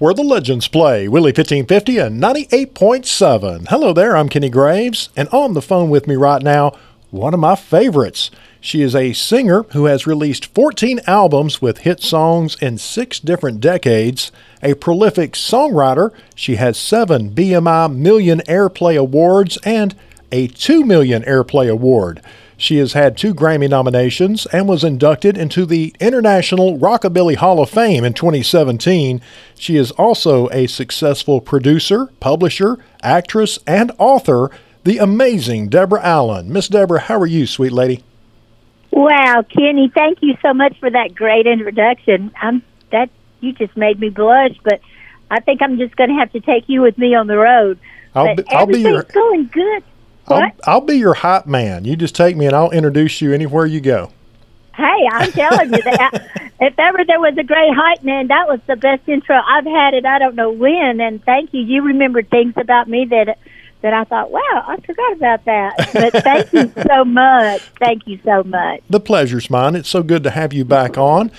where the legends play. Willie 1550 and 98.7. Hello there, I'm Kenny Graves, and on the phone with me right now, one of my favorites. She is a singer who has released 14 albums with hit songs in six different decades. A prolific songwriter, she has seven BMI Million Airplay Awards and a 2 Million Airplay Award. She has had two Grammy nominations and was inducted into the International Rockabilly Hall of Fame in 2017. She is also a successful producer, publisher, actress, and author, the amazing Deborah Allen. Miss Deborah, how are you, sweet lady? Wow, Kenny, thank you so much for that great introduction. I'm that you just made me blush, but I think I'm just going to have to take you with me on the road. I'll be, I'll be your going good. I'll, I'll, be your hype man. You just take me and I'll introduce you anywhere you go. Hey, I'm telling you that if ever there was a great hype man, that was the best intro I've had it. I don't know when. And thank you. You remembered things about me that that I thought, wow, I forgot about that. But thank you so much. Thank you so much. The pleasure's mine. It's so good to have you back on.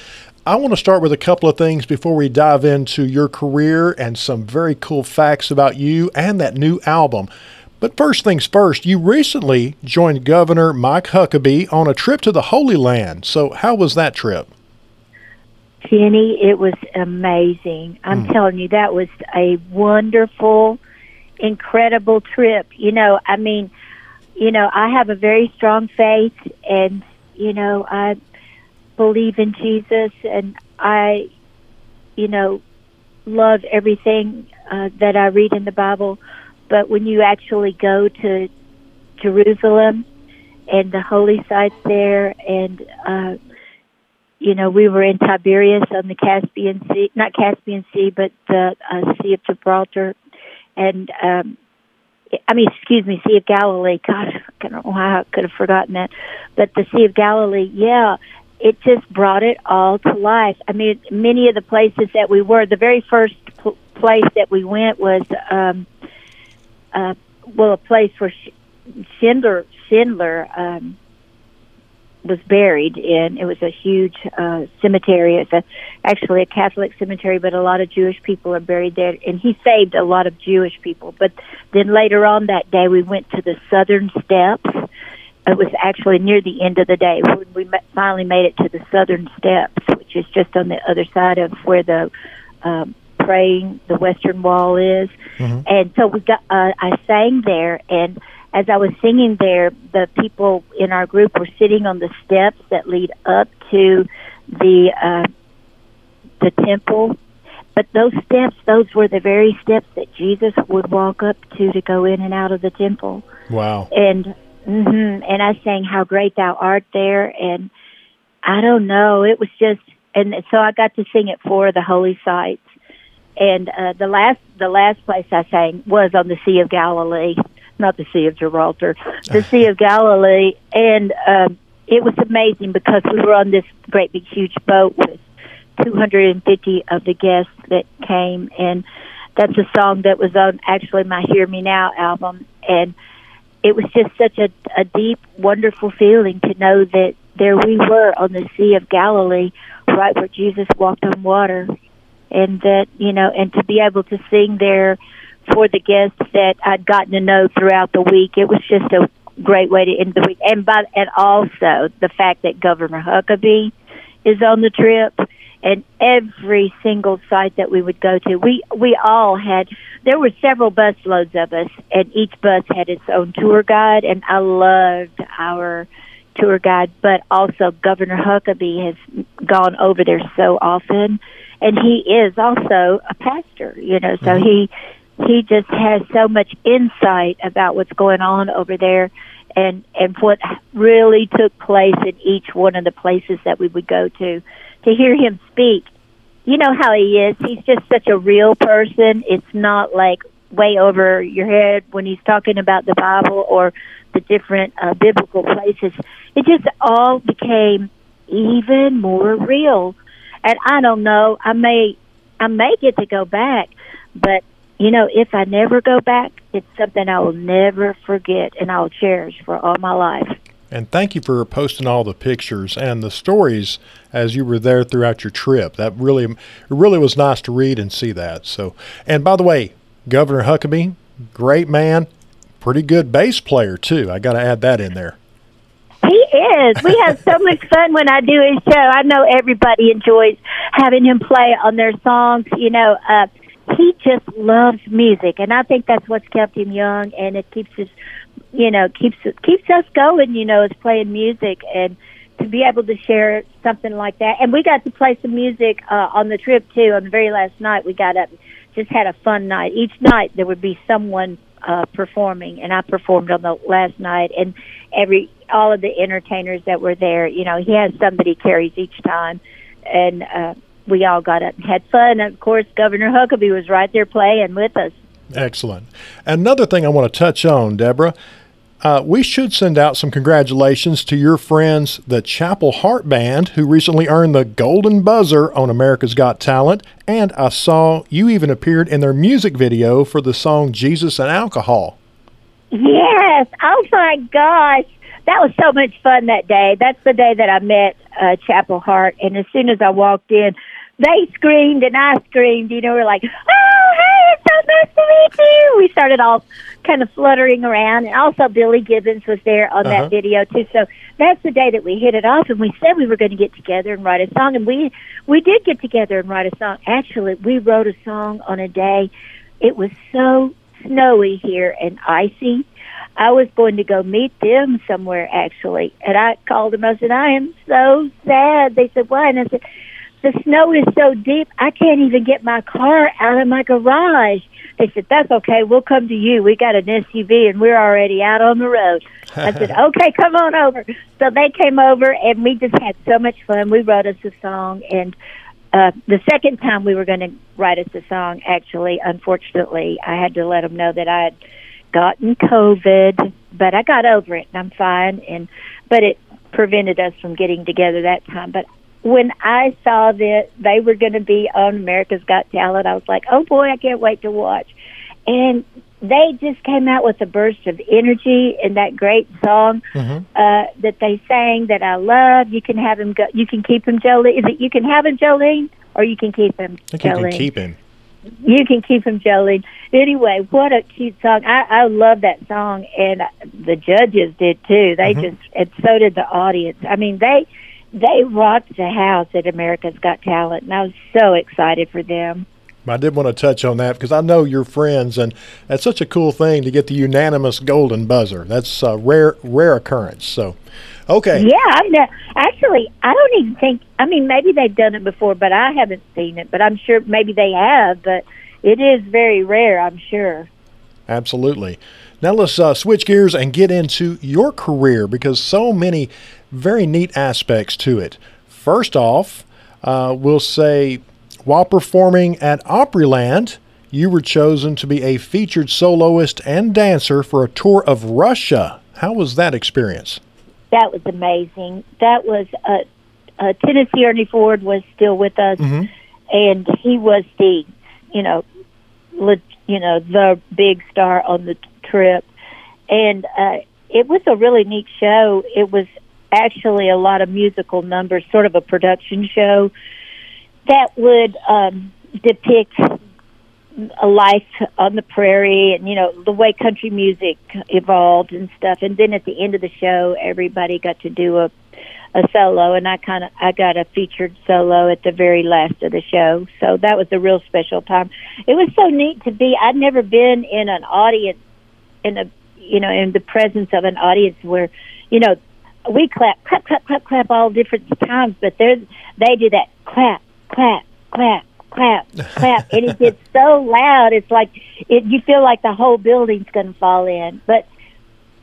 I want to start with a couple of things before we dive into your career and some very cool facts about you and that new album. But first things first, you recently joined Governor Mike Huckabee on a trip to the Holy Land. So, how was that trip? Kenny, it was amazing. I'm mm. telling you, that was a wonderful, incredible trip. You know, I mean, you know, I have a very strong faith, and, you know, I believe in Jesus, and I, you know, love everything uh, that I read in the Bible but when you actually go to Jerusalem and the holy sites there, and uh, you know, we were in Tiberias on the Caspian Sea, not Caspian Sea, but the uh, Sea of Gibraltar, and um, I mean, excuse me, Sea of Galilee. God, I don't know how I could have forgotten that, but the Sea of Galilee, yeah, it just brought it all to life. I mean, many of the places that we were, the very first pl- place that we went was um, uh, well, a place where Schindler Schindler um, was buried in. It was a huge uh, cemetery. It's a, actually a Catholic cemetery, but a lot of Jewish people are buried there. And he saved a lot of Jewish people. But then later on that day, we went to the Southern Steps. It was actually near the end of the day when we finally made it to the Southern Steps, which is just on the other side of where the um, praying the Western Wall is. Mm-hmm. And so we got. Uh, I sang there, and as I was singing there, the people in our group were sitting on the steps that lead up to the uh, the temple. But those steps, those were the very steps that Jesus would walk up to to go in and out of the temple. Wow! And mm-hmm, and I sang "How Great Thou Art" there, and I don't know, it was just, and so I got to sing it for the holy sites and uh, the last the last place I sang was on the Sea of Galilee, not the Sea of Gibraltar, the Sea of Galilee, and um, it was amazing because we were on this great big huge boat with 250 of the guests that came, and that's a song that was on actually my Hear Me Now album, and it was just such a, a deep, wonderful feeling to know that there we were on the Sea of Galilee, right where Jesus walked on water, and that you know, and to be able to sing there for the guests that I'd gotten to know throughout the week, it was just a great way to end the week. And but and also the fact that Governor Huckabee is on the trip, and every single site that we would go to, we we all had. There were several bus loads of us, and each bus had its own tour guide, and I loved our tour guide. But also, Governor Huckabee has gone over there so often and he is also a pastor, you know, so mm-hmm. he he just has so much insight about what's going on over there and and what really took place in each one of the places that we would go to to hear him speak. You know how he is. He's just such a real person. It's not like way over your head when he's talking about the bible or the different uh, biblical places. It just all became even more real and I don't know. I may, I may get to go back, but you know, if I never go back, it's something I will never forget and I'll cherish for all my life. And thank you for posting all the pictures and the stories as you were there throughout your trip. That really, really was nice to read and see that. So, and by the way, Governor Huckabee, great man, pretty good bass player too. I got to add that in there. He is. We have so much fun when I do his show. I know everybody enjoys having him play on their songs. You know, uh, he just loves music, and I think that's what's kept him young, and it keeps us, you know, keeps keeps us going. You know, is playing music and to be able to share something like that. And we got to play some music uh, on the trip too. On the very last night, we got up, just had a fun night. Each night there would be someone uh, performing, and I performed on the last night, and every all of the entertainers that were there. You know, he has somebody carries each time, and uh, we all got up and had fun. And of course, Governor Huckabee was right there playing with us. Excellent. Another thing I want to touch on, Deborah. Uh, we should send out some congratulations to your friends, the Chapel Hart Band, who recently earned the Golden Buzzer on America's Got Talent. And I saw you even appeared in their music video for the song Jesus and Alcohol. Yes. Oh, my gosh. That was so much fun that day. That's the day that I met uh, Chapel Hart. And as soon as I walked in, they screamed and I screamed. You know, we're like, "Oh, hey, it's so nice to meet you!" We started all kind of fluttering around, and also Billy Gibbons was there on Uh-huh. that video too. So that's the day that we hit it off, and we said we were going to get together and write a song, and we we did get together and write a song. Actually, we wrote a song on a day. It was so snowy here and icy. I was going to go meet them somewhere actually, and I called them. I said, "I am so sad." They said, "Why?" And I said, "The snow is so deep, I can't even get my car out of my garage." They said, "That's okay. We'll come to you. We got an SUV, and we're already out on the road." I said, "Okay, come on over." So they came over, and we just had so much fun. We wrote us a song, and uh, the second time we were going to write us a song, actually, unfortunately, I had to let them know that I had gotten COVID, but I got over it and I'm fine. And but it prevented us from getting together that time. But when I saw that they were going to be on America's Got Talent, I was like, oh boy, I can't wait to watch. And they just came out with a burst of energy in that great song Mhm. uh, that they sang that I love. You can have him go. You can keep him, Jolene. Is it you can have him, Jolene, or you can keep him, I think you Jolene? can keep him. You can keep him, Jolene. Anyway, what a cute song. I, I love that song, and the judges did too. They Mhm. just, and so did the audience. I mean, they they rocked the house at America's Got Talent, and I was so excited for them. I did want to touch on that because I know you're friends, and that's such a cool thing to get the unanimous golden buzzer. That's a rare, rare occurrence. So, okay, Yeah, I've ne- actually, I don't even think. I mean, maybe they've done it before, but I haven't seen it. But I'm sure maybe they have. But it is very rare. I'm sure. absolutely. Now let's uh, switch gears and get into your career because so many very neat aspects to it. First off, uh, we'll say while performing at Opryland, you were chosen to be a featured soloist and dancer for a tour of Russia. How was that experience? That was amazing. That was uh, uh, Tennessee Ernie Ford was still with us, Mhm. and he was the, you know, le- you know, the big star on the trip, and uh, it was a really neat show. It was actually a lot of musical numbers, sort of a production show that would um, depict a life on the prairie and you know the way country music evolved and stuff. And then at the end of the show everybody got to do a a solo. And I kind of I got a featured solo at the very last of the show. So that was a real special time. It was so neat to be I'd never been in an audience in a you know in the presence of an audience where you know we clap clap clap clap clap all different times but they they do that clap clap clap clap clap and it gets so loud it's like it you feel like the whole building's going to fall in but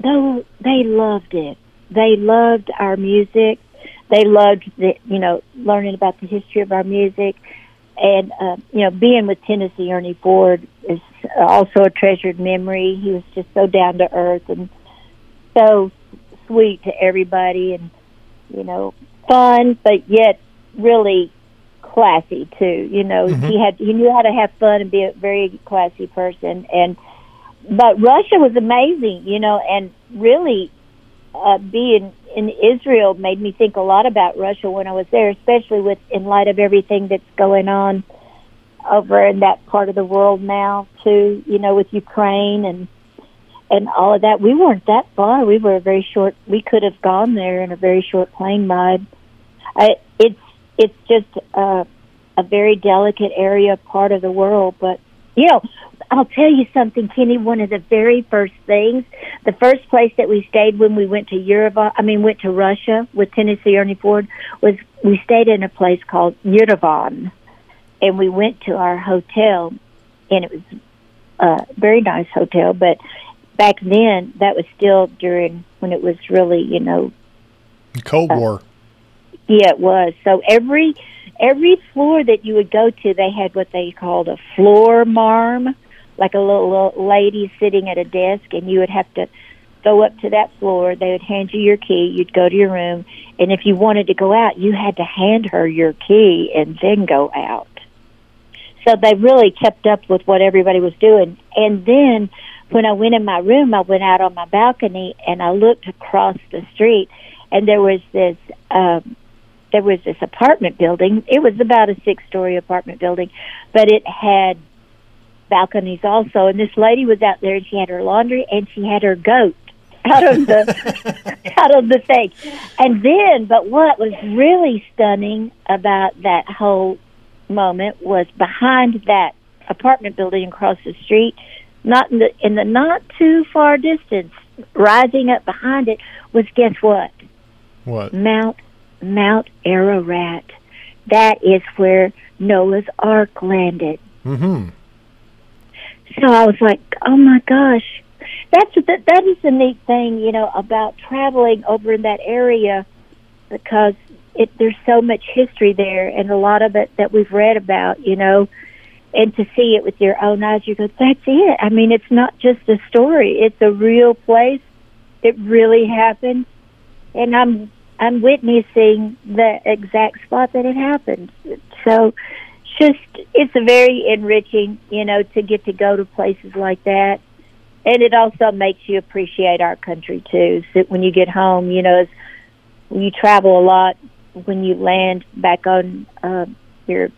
though they loved it. They loved our music. They loved the you know learning about the history of our music. And uh, you know being with Tennessee Ernie Ford is also a treasured memory. He was just so down to earth and so sweet to everybody and you know fun but yet really classy too you know Mhm. he had he knew how to have fun and be a very classy person and but Russia was amazing you know and really uh, being in Israel made me think a lot about Russia when I was there, especially with in light of everything that's going on over in that part of the world now too. You know, with Ukraine and and all of that. We weren't that far. We were a very short. We could have gone there in a very short plane ride. I, it's it's just a, a very delicate area, part of the world. But you know, I'll tell you something, Kenny. One of the very first things, the first place that we stayed when we went to Yerevan, I mean, went to Russia with Tennessee Ernie Ford, was we stayed in a place called Yerevan, and we went to our hotel, and it was a very nice hotel, but back then that was still during when it was really you know Cold uh, War. Yeah, it was. So every every floor that you would go to, they had what they called a floor marm, like a little, little lady sitting at a desk, and you would have to go up to that floor. They would hand you your key. You'd go to your room, and if you wanted to go out, you had to hand her your key and then go out. So they really kept up with what everybody was doing, and then when I went in my room, I went out on my balcony and I looked across the street, and there was this um, there was this apartment building. It was about a six story apartment building, but it had balconies also. And this lady was out there, and she had her laundry and she had her goat out of the out of the thing. And then, but what was really stunning about that whole moment was behind that apartment building across the street not in the in the not too far distance, rising up behind it was guess what? What? Mount Mount Ararat. That is where Noah's Ark landed. Mm-hmm. So I was like, oh my gosh, that's that, that is the neat thing, you know, about traveling over in that area because it there's so much history there and a lot of it that we've read about, you know and to see it with your own eyes, you go, that's it. I mean, it's not just a story; it's a real place. It really happened, and I'm I'm witnessing the exact spot that it happened. So, just it's a very enriching, you know, to get to go to places like that, and it also makes you appreciate our country too. So when you get home, you know, when you travel a lot, when you land back on uh, your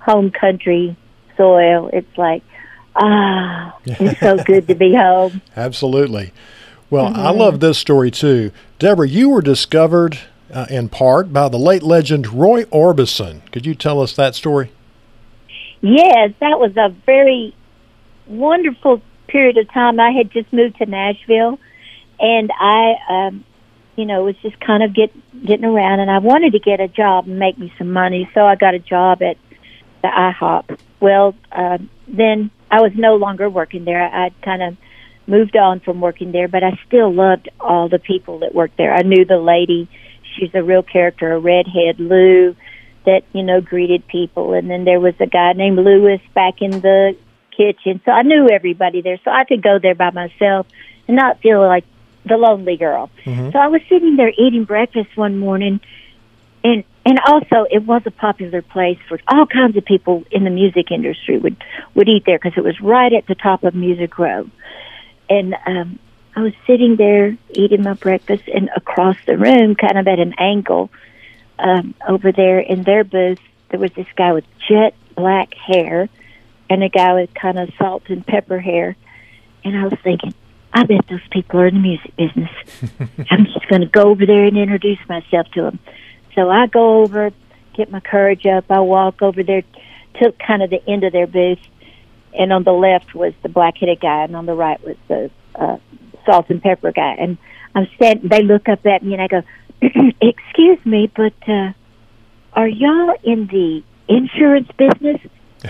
home country soil. It's like, ah, it's so good to be home. Absolutely. Well, mm-hmm. I love this story too. Deborah, you were discovered uh, in part by the late legend Roy Orbison. Could you tell us that story? Yes, that was a very wonderful period of time. I had just moved to Nashville, and I, um, you know, it was just kind of get getting around, and I wanted to get a job and make me some money. So I got a job at the IHOP. Well, uh, then I was no longer working there. I'd kind of moved on from working there, but I still loved all the people that worked there. I knew the lady; she's a real character, a redhead Lou, that you know greeted people. And then there was a guy named Lewis back in the kitchen, so I knew everybody there, so I could go there by myself and not feel like the lonely girl. Mm-hmm. So I was sitting there eating breakfast one morning, and and also it was a popular place for all kinds of people in the music industry would would eat there because it was right at the top of Music Row, and um, I was sitting there eating my breakfast, and across the room, kind of at an angle, um, over there in their booth, there was this guy with jet black hair, and a guy with kind of salt and pepper hair, and I was thinking. I bet those people are in the music business. I'm just going to go over there and introduce myself to them. So I go over, get my courage up. I walk over there to kind of the end of their booth, and on the left was the black-headed guy, and on the right was the uh, salt and pepper guy. And I'm standing. They look up at me, and I go, "Excuse me, but uh, are y'all in the insurance business?"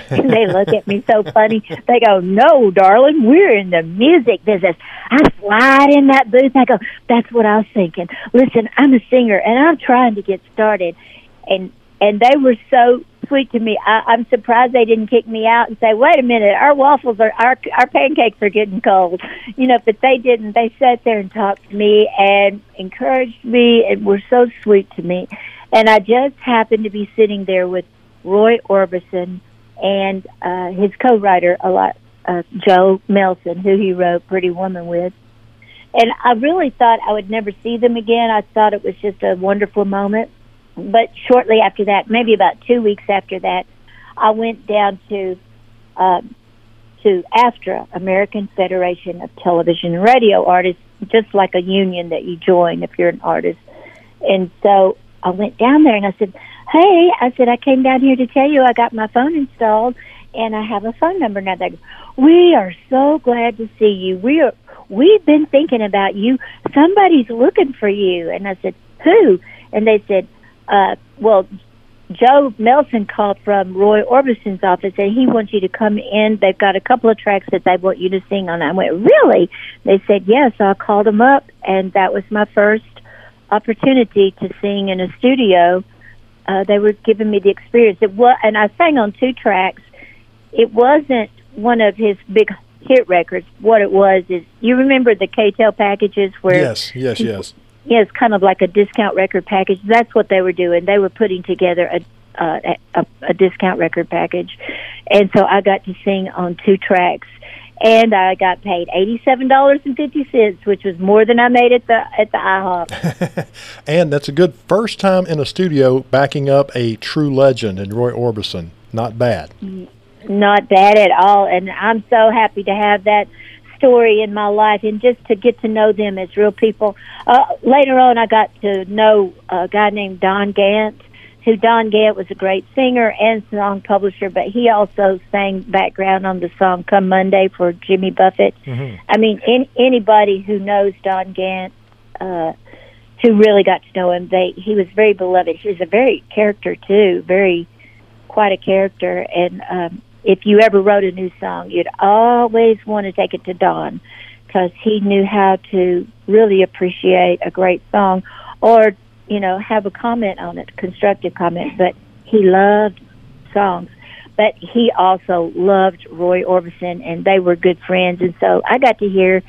and they look at me so funny. They go, "No, darling, we're in the music business." I slide in that booth. I go, "That's what I was thinking." Listen, I'm a singer and I'm trying to get started, and and they were so sweet to me. I, I'm surprised they didn't kick me out and say, "Wait a minute, our waffles are our our pancakes are getting cold," you know. But they didn't. They sat there and talked to me and encouraged me and were so sweet to me. And I just happened to be sitting there with Roy Orbison and uh, his co-writer a lot, uh, Joe Melson, who he wrote Pretty Woman with. and I really thought I would never see them again. I thought it was just a wonderful moment. But shortly after that, maybe about two weeks after that, I went down to um, to AFTRA, American Federation of Television and Radio Artists, just like a union that you join if you're an artist. And so I went down there and I said, "Hey," I said, "I came down here to tell you I got my phone installed." And I have a phone number now. They we are so glad to see you. We are we've been thinking about you. Somebody's looking for you. And I said, who? And they said, uh, well, Joe Melson called from Roy Orbison's office and he wants you to come in. They've got a couple of tracks that they want you to sing on. I went, really? They said, yes. So I called them up and that was my first opportunity to sing in a studio. Uh, they were giving me the experience. It was, and I sang on two tracks. It wasn't one of his big hit records. What it was is you remember the K-tel packages where yes, yes, yes, yeah, it's kind of like a discount record package. That's what they were doing. They were putting together a uh, a, a discount record package, and so I got to sing on two tracks, and I got paid eighty seven dollars and fifty cents, which was more than I made at the at the IHOP. and that's a good first time in a studio backing up a true legend in Roy Orbison. Not bad. Not bad at all. And I'm so happy to have that story in my life and just to get to know them as real people. Uh, later on, I got to know a guy named Don Gant, who Don Gant was a great singer and song publisher, but he also sang background on the song Come Monday for Jimmy Buffett. Mm-hmm. I mean, in, anybody who knows Don Gant, uh, who really got to know him, they he was very beloved. He was a very character too, very quite a character, and um, if you ever wrote a new song, you'd always want to take it to Don because he knew how to really appreciate a great song or, you know, have a comment on it, constructive comment. But he loved songs. But he also loved Roy Orbison, and they were good friends. And so I got to hear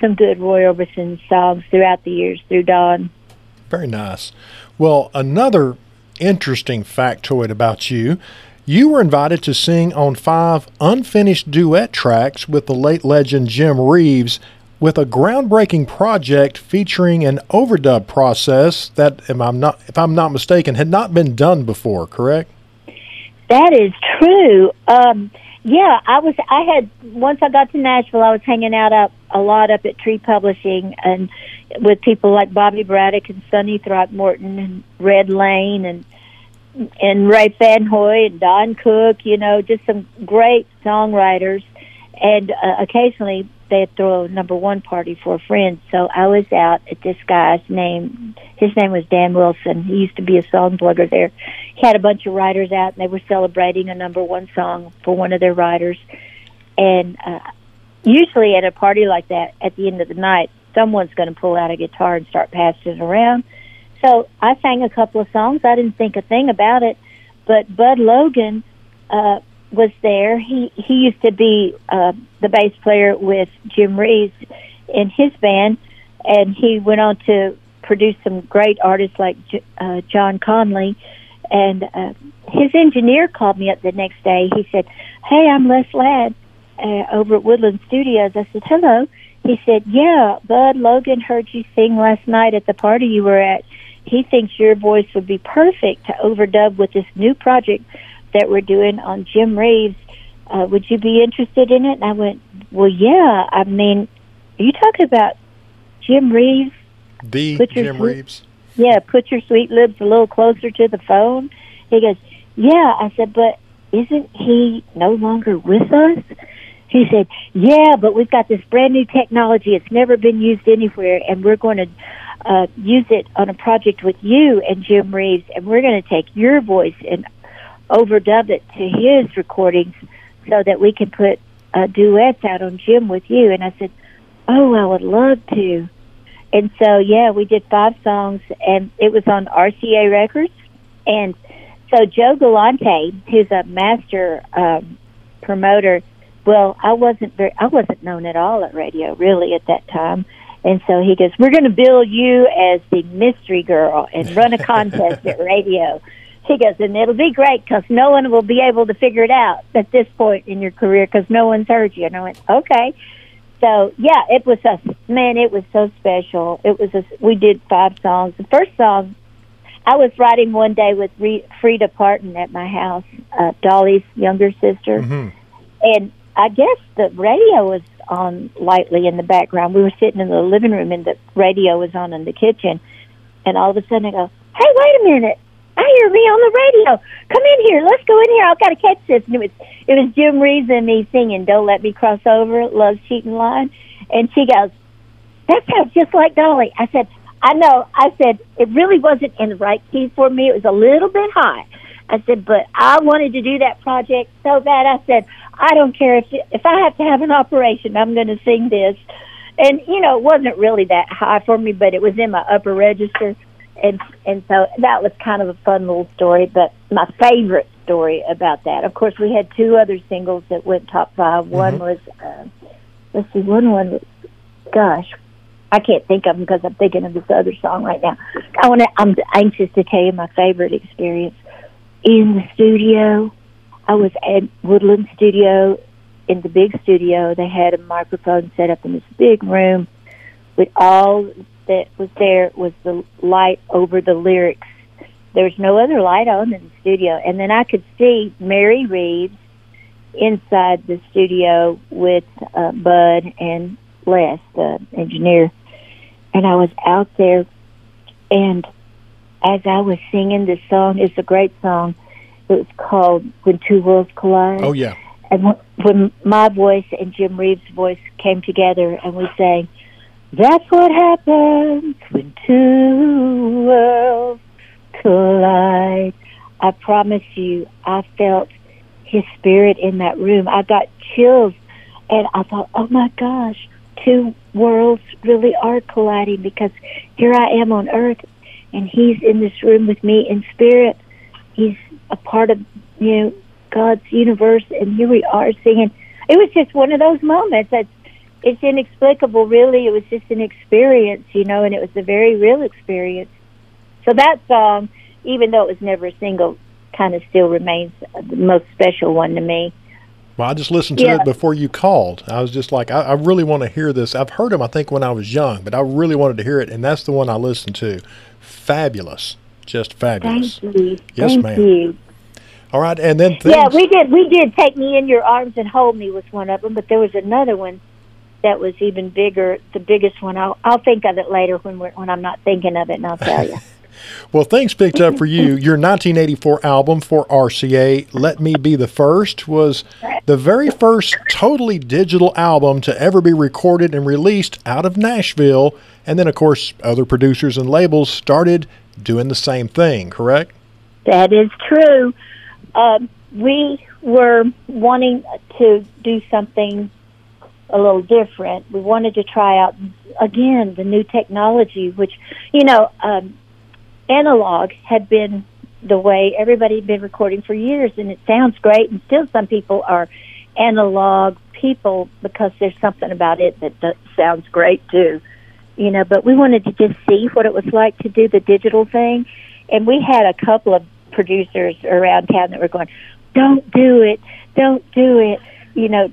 some good Roy Orbison songs throughout the years through Don. Very nice. Well, another interesting factoid about you you were invited to sing on five unfinished duet tracks with the late legend Jim Reeves with a groundbreaking project featuring an overdub process that, if I'm not, if I'm not mistaken, had not been done before. Correct? That is true. Um, yeah, I was. I had once I got to Nashville, I was hanging out up a lot up at Tree Publishing and with people like Bobby Braddock and Sonny Throckmorton and Red Lane and and Ray Fanhoy and Don Cook, you know, just some great songwriters. And uh, occasionally they'd throw a number one party for a friend. So I was out at this guy's name. His name was Dan Wilson. He used to be a song plugger there. He had a bunch of writers out, and they were celebrating a number one song for one of their writers. And uh, usually at a party like that, at the end of the night, someone's going to pull out a guitar and start passing it around so I sang a couple of songs. I didn't think a thing about it, but Bud Logan uh, was there. He he used to be uh, the bass player with Jim Reeves in his band, and he went on to produce some great artists like uh, John Conlee. And uh, his engineer called me up the next day. He said, "Hey, I'm Les Ladd uh, over at Woodland Studios." I said, "Hello." He said, "Yeah, Bud Logan heard you sing last night at the party you were at." he thinks your voice would be perfect to overdub with this new project that we're doing on Jim Reeves. Uh, would you be interested in it? And I went, well, yeah. I mean, are you talking about Jim Reeves? The Jim sweet, Reeves? Yeah, put your sweet lips a little closer to the phone. He goes, yeah. I said, but isn't he no longer with us? He said, yeah, but we've got this brand new technology. It's never been used anywhere, and we're going to uh, use it on a project with you and Jim Reeves, and we're going to take your voice and overdub it to his recordings so that we can put uh, duets out on Jim with you. And I said, Oh, I would love to. And so, yeah, we did five songs, and it was on RCA Records. And so, Joe Galante, who's a master um, promoter, well, I wasn't very, I wasn't known at all at radio really at that time. And so he goes, We're going to bill you as the mystery girl and run a contest at radio. He goes, and it'll be great because no one will be able to figure it out at this point in your career because no one's heard you. And I went, okay. so yeah, it was a man. It was so special. It was a. We did five songs. The first song I was writing one day with Re- Frieda Parton at my house, uh, Dolly's younger sister, Mhm. and I guess the radio was on lightly in the background. We were sitting in the living room, and the radio was on in the kitchen. And all of a sudden, I go, "Hey, wait a minute! I hear me on the radio. Come in here. Let's go in here. I've got to catch this." And it was it was Jim Reeves and me singing "Don't Let Me Cross Over," Love's Cheating Line, and she goes, "That sounds just like Dolly." I said, "I know." I said it really wasn't in the right key for me. It was a little bit high. I said, but I wanted to do that project so bad. I said, I don't care if if I have to have an operation, I'm going to sing this. And you know, it wasn't really that high for me, but it was in my upper register, and and so that was kind of a fun little story. But my favorite story about that, of course, we had two other singles that went top 5 One was, uh, let's see, one one was, gosh, I can't think of them because I'm thinking of this other song right now. I want to. I'm anxious to tell you my favorite experience in the studio. I was at Woodland Studio in the big studio. They had a microphone set up in this big room with all that was there was the light over the lyrics. There was no other light on in the studio, and then I could see Mary Reeves inside the studio with uh, Bud and Les, the engineer, and I was out there, and as I was singing this song, it's a great song. It was called "When Two Worlds Collide." Oh yeah. And when- when my voice and Jim Reeves' voice came together, and we sang, "That's what happens when two worlds collide." I promise you, I felt his spirit in that room. I got chills, and I thought, "Oh my gosh, two worlds really are colliding because here I am on Earth, and he's in this room with me in spirit. He's a part of you know God's universe, and here we are singing. It was just one of those moments that's it's inexplicable. Really, it was just an experience, you know, and it was a very real experience. So that song, even though it was never a single, kind of still remains the most special one to me. Well, I just listened to Yeah. it before you called. I was just like, I, I really want to hear this. I've heard him, I think, when I was young, but I really wanted to hear it, and that's the one I listened to. Fabulous, just fabulous. Thank you. Yes, Thank ma'am. you. All right, and then things, Yeah, we did. We did. Take me in your arms and hold me was one of them, but there was another one that was even bigger. The biggest one. I'll I'll think of it later when we're when I'm not thinking of it, and I'll tell you. well, things picked up for you. Your 1984 album for RCA, "Let Me Be the First, was the very first totally digital album to ever be recorded and released out of Nashville. And then, of course, other producers and labels started doing the same thing. Correct? That is true. Um, we were wanting to do something a little different. We wanted to try out again the new technology, which you know, um, analog had been the way everybody had been recording for years, and it sounds great. And still, some people are analog people because there's something about it that, that sounds great too. You know, but we wanted to just see what it was like to do the digital thing, and we had a couple of producers around town that were going, "Don't do it, don't do it," you know,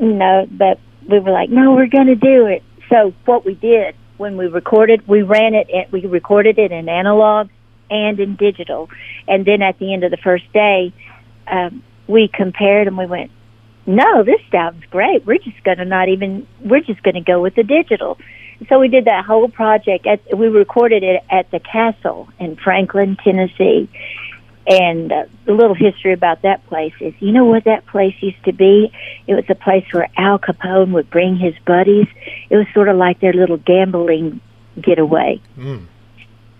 no, but we were like, "No, we're going to do it." So what we did when we recorded, we ran it, at, we recorded it in analog and in digital, and then at the end of the first day, um, we compared and we went, "No, this sounds great. We're just going to not even. We're just going to go with the digital." So we did that whole project. At, we recorded it at the Castle in Franklin, Tennessee. And uh, the little history about that place is, you know what that place used to be? It was a place where Al Capone would bring his buddies. It was sort of like their little gambling getaway. Mm.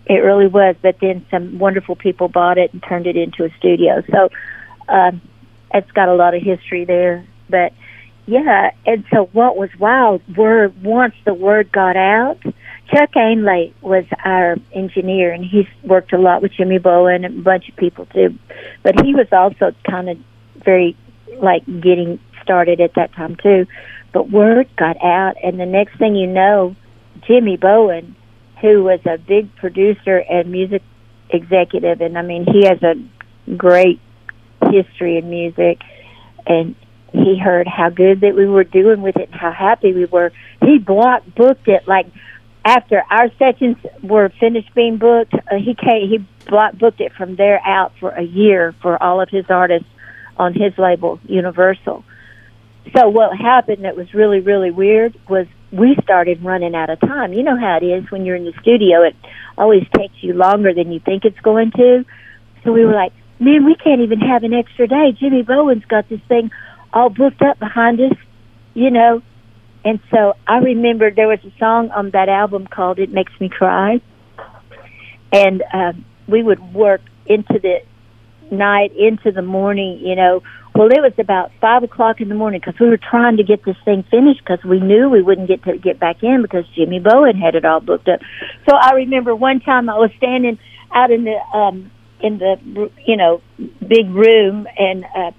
It really was. But then some wonderful people bought it and turned it into a studio. So um, it's got a lot of history there. But yeah, and so what was wild word once the word got out, Chuck Ainlay was our engineer, and he's worked a lot with Jimmy Bowen and a bunch of people too. But he was also kind of very like getting started at that time too. But word got out, and the next thing you know, Jimmy Bowen, who was a big producer and music executive, and I mean he has a great history in music, and he heard how good that we were doing with it and how happy we were. He block booked it like after our sessions were finished being booked. Uh, he came, he booked it from there out for a year for all of his artists on his label Universal. So what happened that was really really weird was we started running out of time. You know how it is when you're in the studio; it always takes you longer than you think it's going to. So we were like, "Man, we can't even have an extra day." Jimmy Bowen's got this thing all booked up behind us, you know. And so I remember there was a song on that album called "It Makes Me Cry," and um, we would work into the night, into the morning, you know. Well, it was about five o'clock in the morning because we were trying to get this thing finished because we knew we wouldn't get to get back in because Jimmy Bowen had it all booked up. So I remember one time I was standing out in the um in the you know big room and uh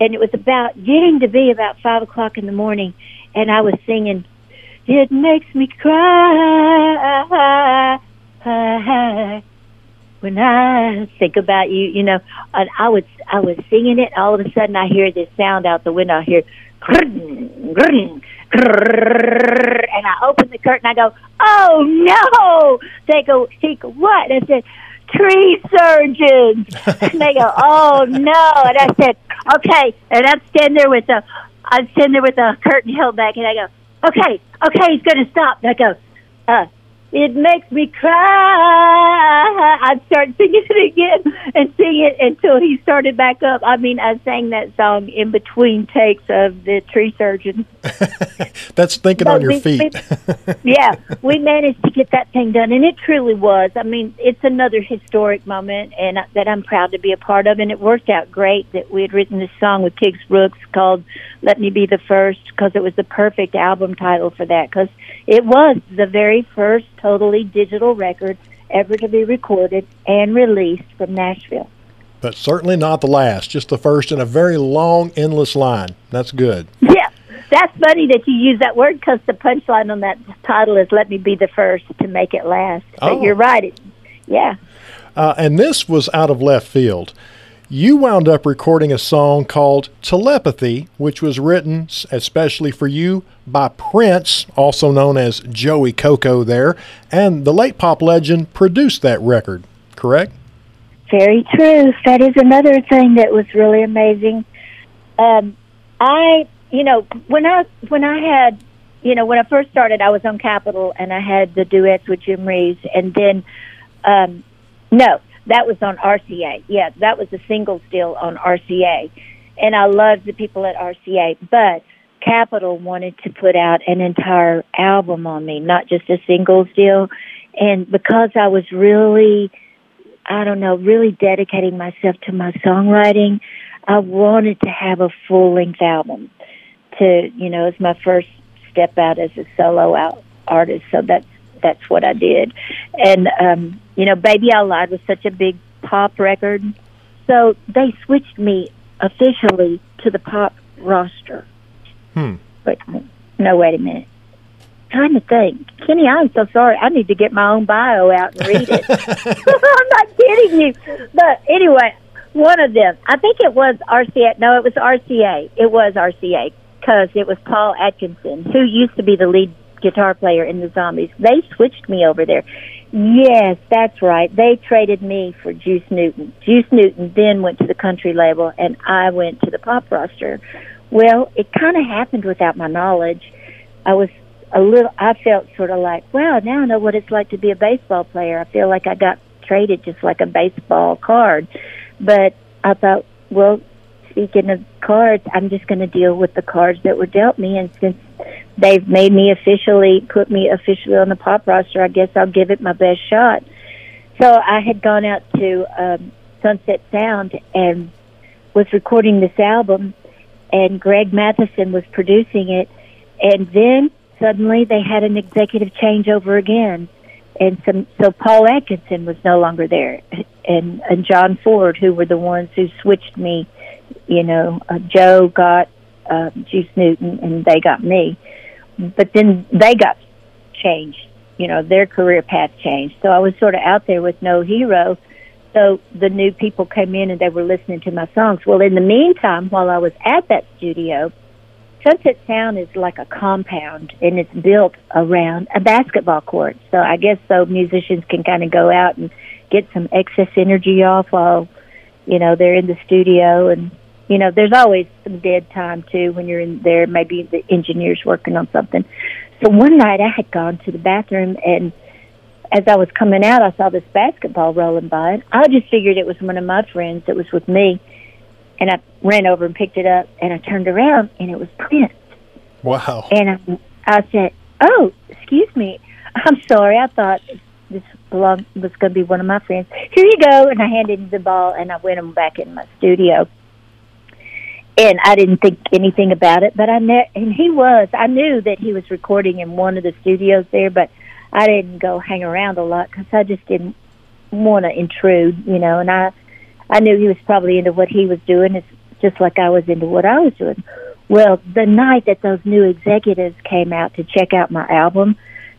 and it was about getting to be about five o'clock in the morning, and I was singing, "It makes me cry." When I think about you, you know, and I was I was singing it. All of a sudden, I hear this sound out the window. I hear, and I open the curtain. I go, "Oh no!" They go, "He go what?" I said, tree surgeons. and they go, oh no. And I said, okay. And I'm standing there with the, I'm standing there with the curtain held back, and I go, okay, okay, he's going to stop. And I go, uh, it makes me cry. I'd start singing it again and sing it until he started back up. I mean, I sang that song in between takes of the tree surgeon. That's thinking but on your we, feet. we, yeah, we managed to get that thing done, and it truly was. I mean, it's another historic moment, and that I'm proud to be a part of. And it worked out great that we had written this song with Kix Brooks called "Let Me Be the First because it was the perfect album title for that. Because it was the very first totally digital record ever to be recorded and released from Nashville. But certainly not the last, just the first in a very long, endless line. That's good. Yeah, that's funny that you use that word because the punchline on that title is "Let me be the first to make it last." But oh. you're right. It, yeah. Uh, and this was out of left field you wound up recording a song called Telepathy, which was written especially for you by Prince, also known as Joey Coco, there, and the late pop legend produced that record, correct? Very true. That is another thing that was really amazing. Um, I, you know, when I when I had, you know, when I first started, I was on Capitol and I had the duets with Jim Reeves, and then, um, no, that was on RCA. Yeah, that was a single deal on RCA. And I loved the people at RCA. But Capitol wanted to put out an entire album on me, not just a singles deal. And because I was really, I don't know, really dedicating myself to my songwriting, I wanted to have a full length album to, you know, as my first step out as a solo out artist. So that's that's what I did. And um, you know, Baby I Lied was such a big pop record, so they switched me officially to the pop roster. Hmm. Wait, no, wait a minute. Trying to think, Kenny. I'm so sorry. I need to get my own bio out and read it. I'm not kidding you. But anyway, one of them. I think it was RCA. No, it was RCA. It was RCA because it was Paul Atkinson, who used to be the lead guitar player in the Zombies. They switched me over there. Yes, that's right. They traded me for Juice Newton. Juice Newton then went to the country label, and I went to the pop roster. Well, it kind of happened without my knowledge. I was a little. I felt sort of like, wow, now I know what it's like to be a baseball player. I feel like I got traded just like a baseball card. But I thought, well, speaking of cards, I'm just going to deal with the cards that were dealt me, and since they've made me officially put me officially on the pop roster. I guess I'll give it my best shot. So I had gone out to um, Sunset Sound and was recording this album, and Greg Mathieson was producing it, and then suddenly they had an executive changeover again, and some so Paul Atkinson was no longer there, and and John Ford, who were the ones who switched me. You know, uh, Joe got uh, Juice Newton, and they got me but then they got changed. You know, their career path changed. So I was sort of out there with no hero. so the new people came in and they were listening to my songs. Well, in the meantime, while I was at that studio, Sunset Sound is like a compound and it's built around a basketball court. So I guess so musicians can kind of go out and get some excess energy off while, you know, they're in the studio and you know, there's always some dead time too when you're in there. Maybe the engineer's working on something. So one night I had gone to the bathroom and as I was coming out, I saw this basketball rolling by. And I just figured it was one of my friends that was with me. And I ran over and picked it up and I turned around and it was Prince. Wow. And I, I said, Oh, excuse me. I'm sorry. I thought this belonged, was going to be one of my friends. Here you go. And I handed him the ball and I went him back in my studio and I didn't think anything about it. But I ne- and he was. I knew that he was recording in one of the studios there, but I didn't go hang around a lot because I just didn't want to intrude, you know. And I, I knew he was probably into what he was doing. It's just like I was into what I was doing. Well, the night that those new executives came out to check out my album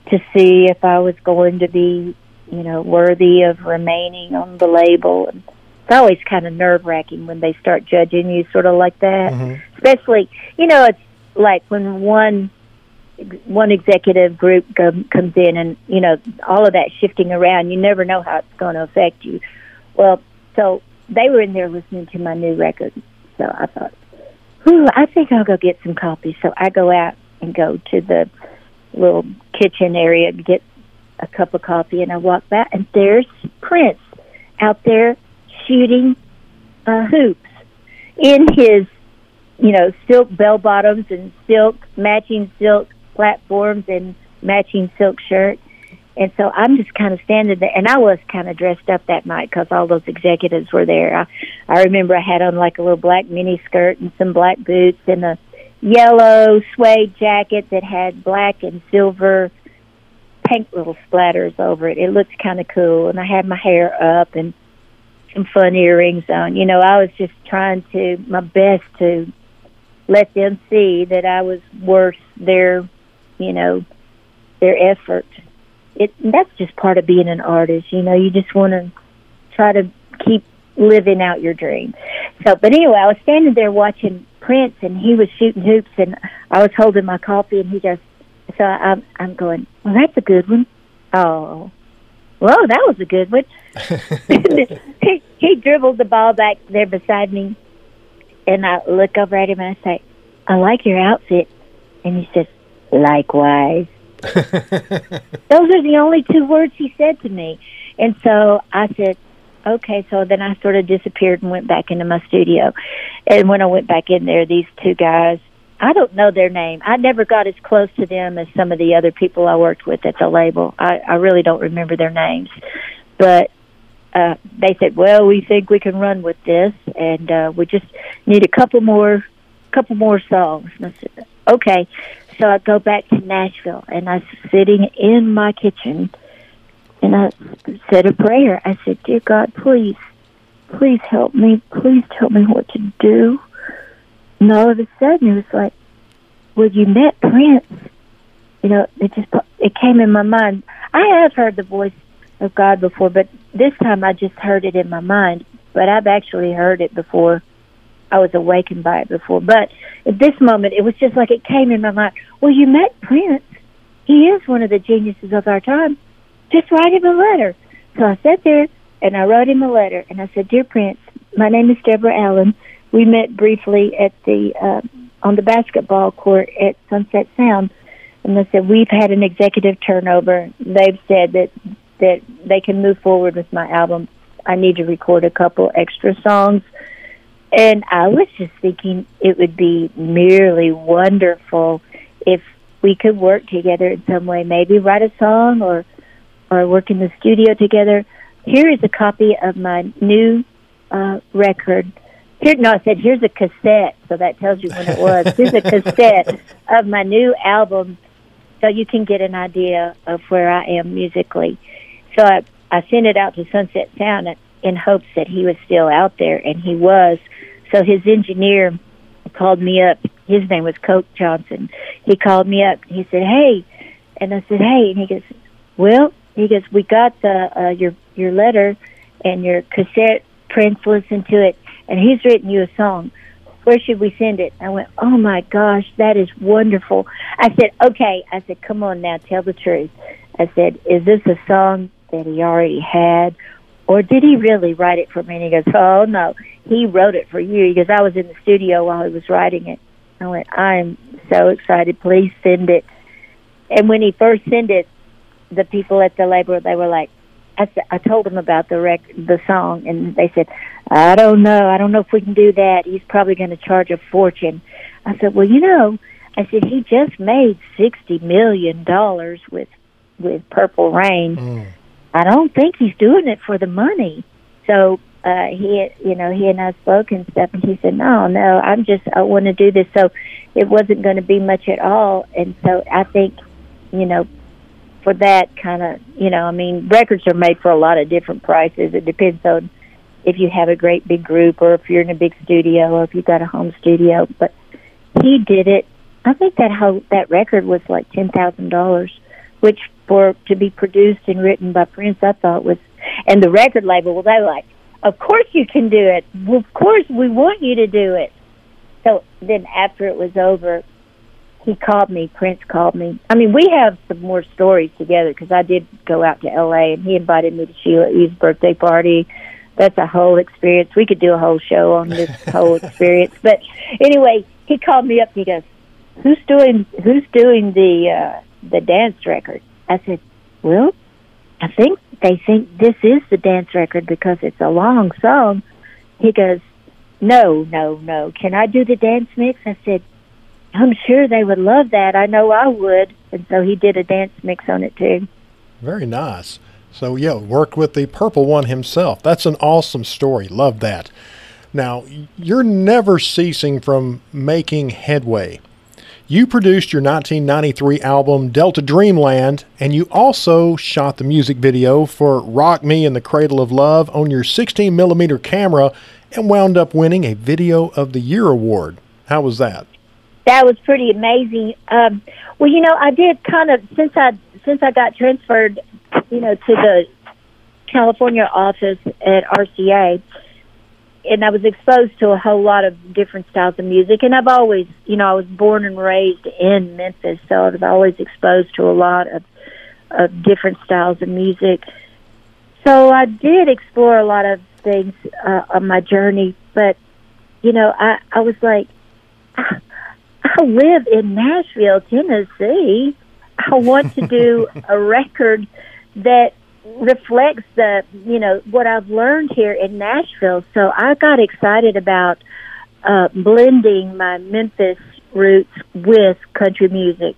to see if I was going to be, you know, worthy of remaining on the label and it's always kind of nerve wracking when they start judging you sort of like that. Mm-hmm. Especially, you know, it's like when one one executive group com- comes in and you know all of that shifting around you never know how it's going to affect you well so they were in there listening to my new record so i thought Ooh, i think i'll go get some coffee so i go out and go to the little kitchen area to get a cup of coffee and i walk back and there's prince out there shooting uh, hoops in his, you know, silk bell bottoms and silk matching silk platforms and matching silk shirt. And so I'm just kind of standing there, and I was kind of dressed up that night because all those executives were there. I, I remember I had on like a little black mini skirt and some black boots and a yellow suede jacket that had black and silver pink little splatters over it. It looked kind of cool, and I had my hair up and some fun earrings on. You know, I was just trying to my best to let them see that I was worth their, you know, their effort. It that's just part of being an artist. You know, you just want to try to keep living out your dream. So, but anyway, I was standing there watching Prince, and he was shooting hoops, and I was holding my coffee, and he just. So I'm I'm going. Well, that's a good one. Oh, well, that was a good one. he, he dribbled the ball back there beside me, and I look over at him and I say, "I like your outfit," and he says, "Likewise." Those are the only two words he said to me, and so I said, "Okay." So then I sort of disappeared and went back into my studio, and when I went back in there, these two guys I don't know their name. I never got as close to them as some of the other people I worked with at the label. I, I really don't remember their names, but uh, they said, "Well, we think we can run with this, and uh, we just need a couple more, couple more songs." And I said, "Okay." So I go back to Nashville, and I'm sitting in my kitchen, and I said a prayer. I said, "Dear God, please, please help me. Please tell me what to do." And all of a sudden, it was like, well, you met Prince. You know, it just it came in my mind. I have heard the voice of God before, but this time I just heard it in my mind. But I've actually heard it before. I was awakened by it before. But at this moment, it was just like it came in my mind. Well, you met Prince. He is one of the geniuses of our time. Just write him a letter. So I sat there and I wrote him a letter and I said, Dear Prince, my name is Deborah Allen we met briefly at the uh, on the basketball court at Sunset Sound, and they said we've had an executive turnover. They've said that that they can move forward with my album. I need to record a couple extra songs. And I was just thinking it would be merely wonderful if we could work together in some way, maybe write a song or or work in the studio together. Here is a copy of my new uh, record here, no, I said, here's a cassette. So that tells you when it was. Here's a cassette of my new album so you can get an idea of where I am musically. So I, I sent it out to Sunset Sound in hopes that he was still out there, and he was. So his engineer called me up. His name was Coke Johnson. He called me up. He said, "Hey," and I said, "Hey," and he goes, "Well," he goes, "We got the uh, your your letter, and your cassette Prince listened to it, and he's written you a song. Where should we send it? I went, oh my gosh, that is wonderful. I said, okay. I said, come on now, tell the truth. I said, is this a song that he already had, or did he really write it for me? And he goes, oh no, he wrote it for you. He goes, I was in the studio while he was writing it. I went, I'm so excited. Please send it. And when he first sent it, the people at the label they were like, I, I told them about the rec the song, and they said, I don't know, I don't know if we can do that. He's probably going to charge a fortune. I said, well, you know, I said he just made sixty million dollars with with Purple Rain. Mm. I don't think he's doing it for the money. So uh he you know he and I spoke and stuff and he said no no I'm just I want to do this so it wasn't going to be much at all and so I think you know for that kind of you know I mean records are made for a lot of different prices. It depends on if you have a great big group or if you're in a big studio or if you've got a home studio. But he did it. I think that how that record was like ten thousand dollars which for to be produced and written by Prince I thought was and the record label well they were like of course you can do it. Well, of course we want you to do it. So then after it was over he called me. Prince called me. I mean, we have some more stories together because I did go out to L.A. and he invited me to Sheila E.'s birthday party. That's a whole experience. We could do a whole show on this whole experience. But anyway, he called me up. and He goes, "Who's doing Who's doing the uh, the dance record?" I said, "Well, I think they think this is the dance record because it's a long song." He goes, "No, no, no. Can I do the dance mix?" I said, I'm sure they would love that. I know I would. And so he did a dance mix on it too. Very nice. So, yeah, worked with the purple one himself. That's an awesome story. Love that. Now, you're never ceasing from making headway. You produced your 1993 album Delta Dreamland, and you also shot the music video for Rock Me in the Cradle of Love on your 16 millimeter camera and wound up winning a Video of the Year award. How was that? That was pretty amazing. Um, well, you know, I did kind of since I since I got transferred, you know, to the California office at RCA, and I was exposed to a whole lot of different styles of music. And I've always, you know, I was born and raised in Memphis, so I was always exposed to a lot of of different styles of music. So I did explore a lot of things uh, on my journey, but you know, I I was like. I live in Nashville, Tennessee. I want to do a record that reflects the, you know, what I've learned here in Nashville. So I got excited about uh, blending my Memphis roots with country music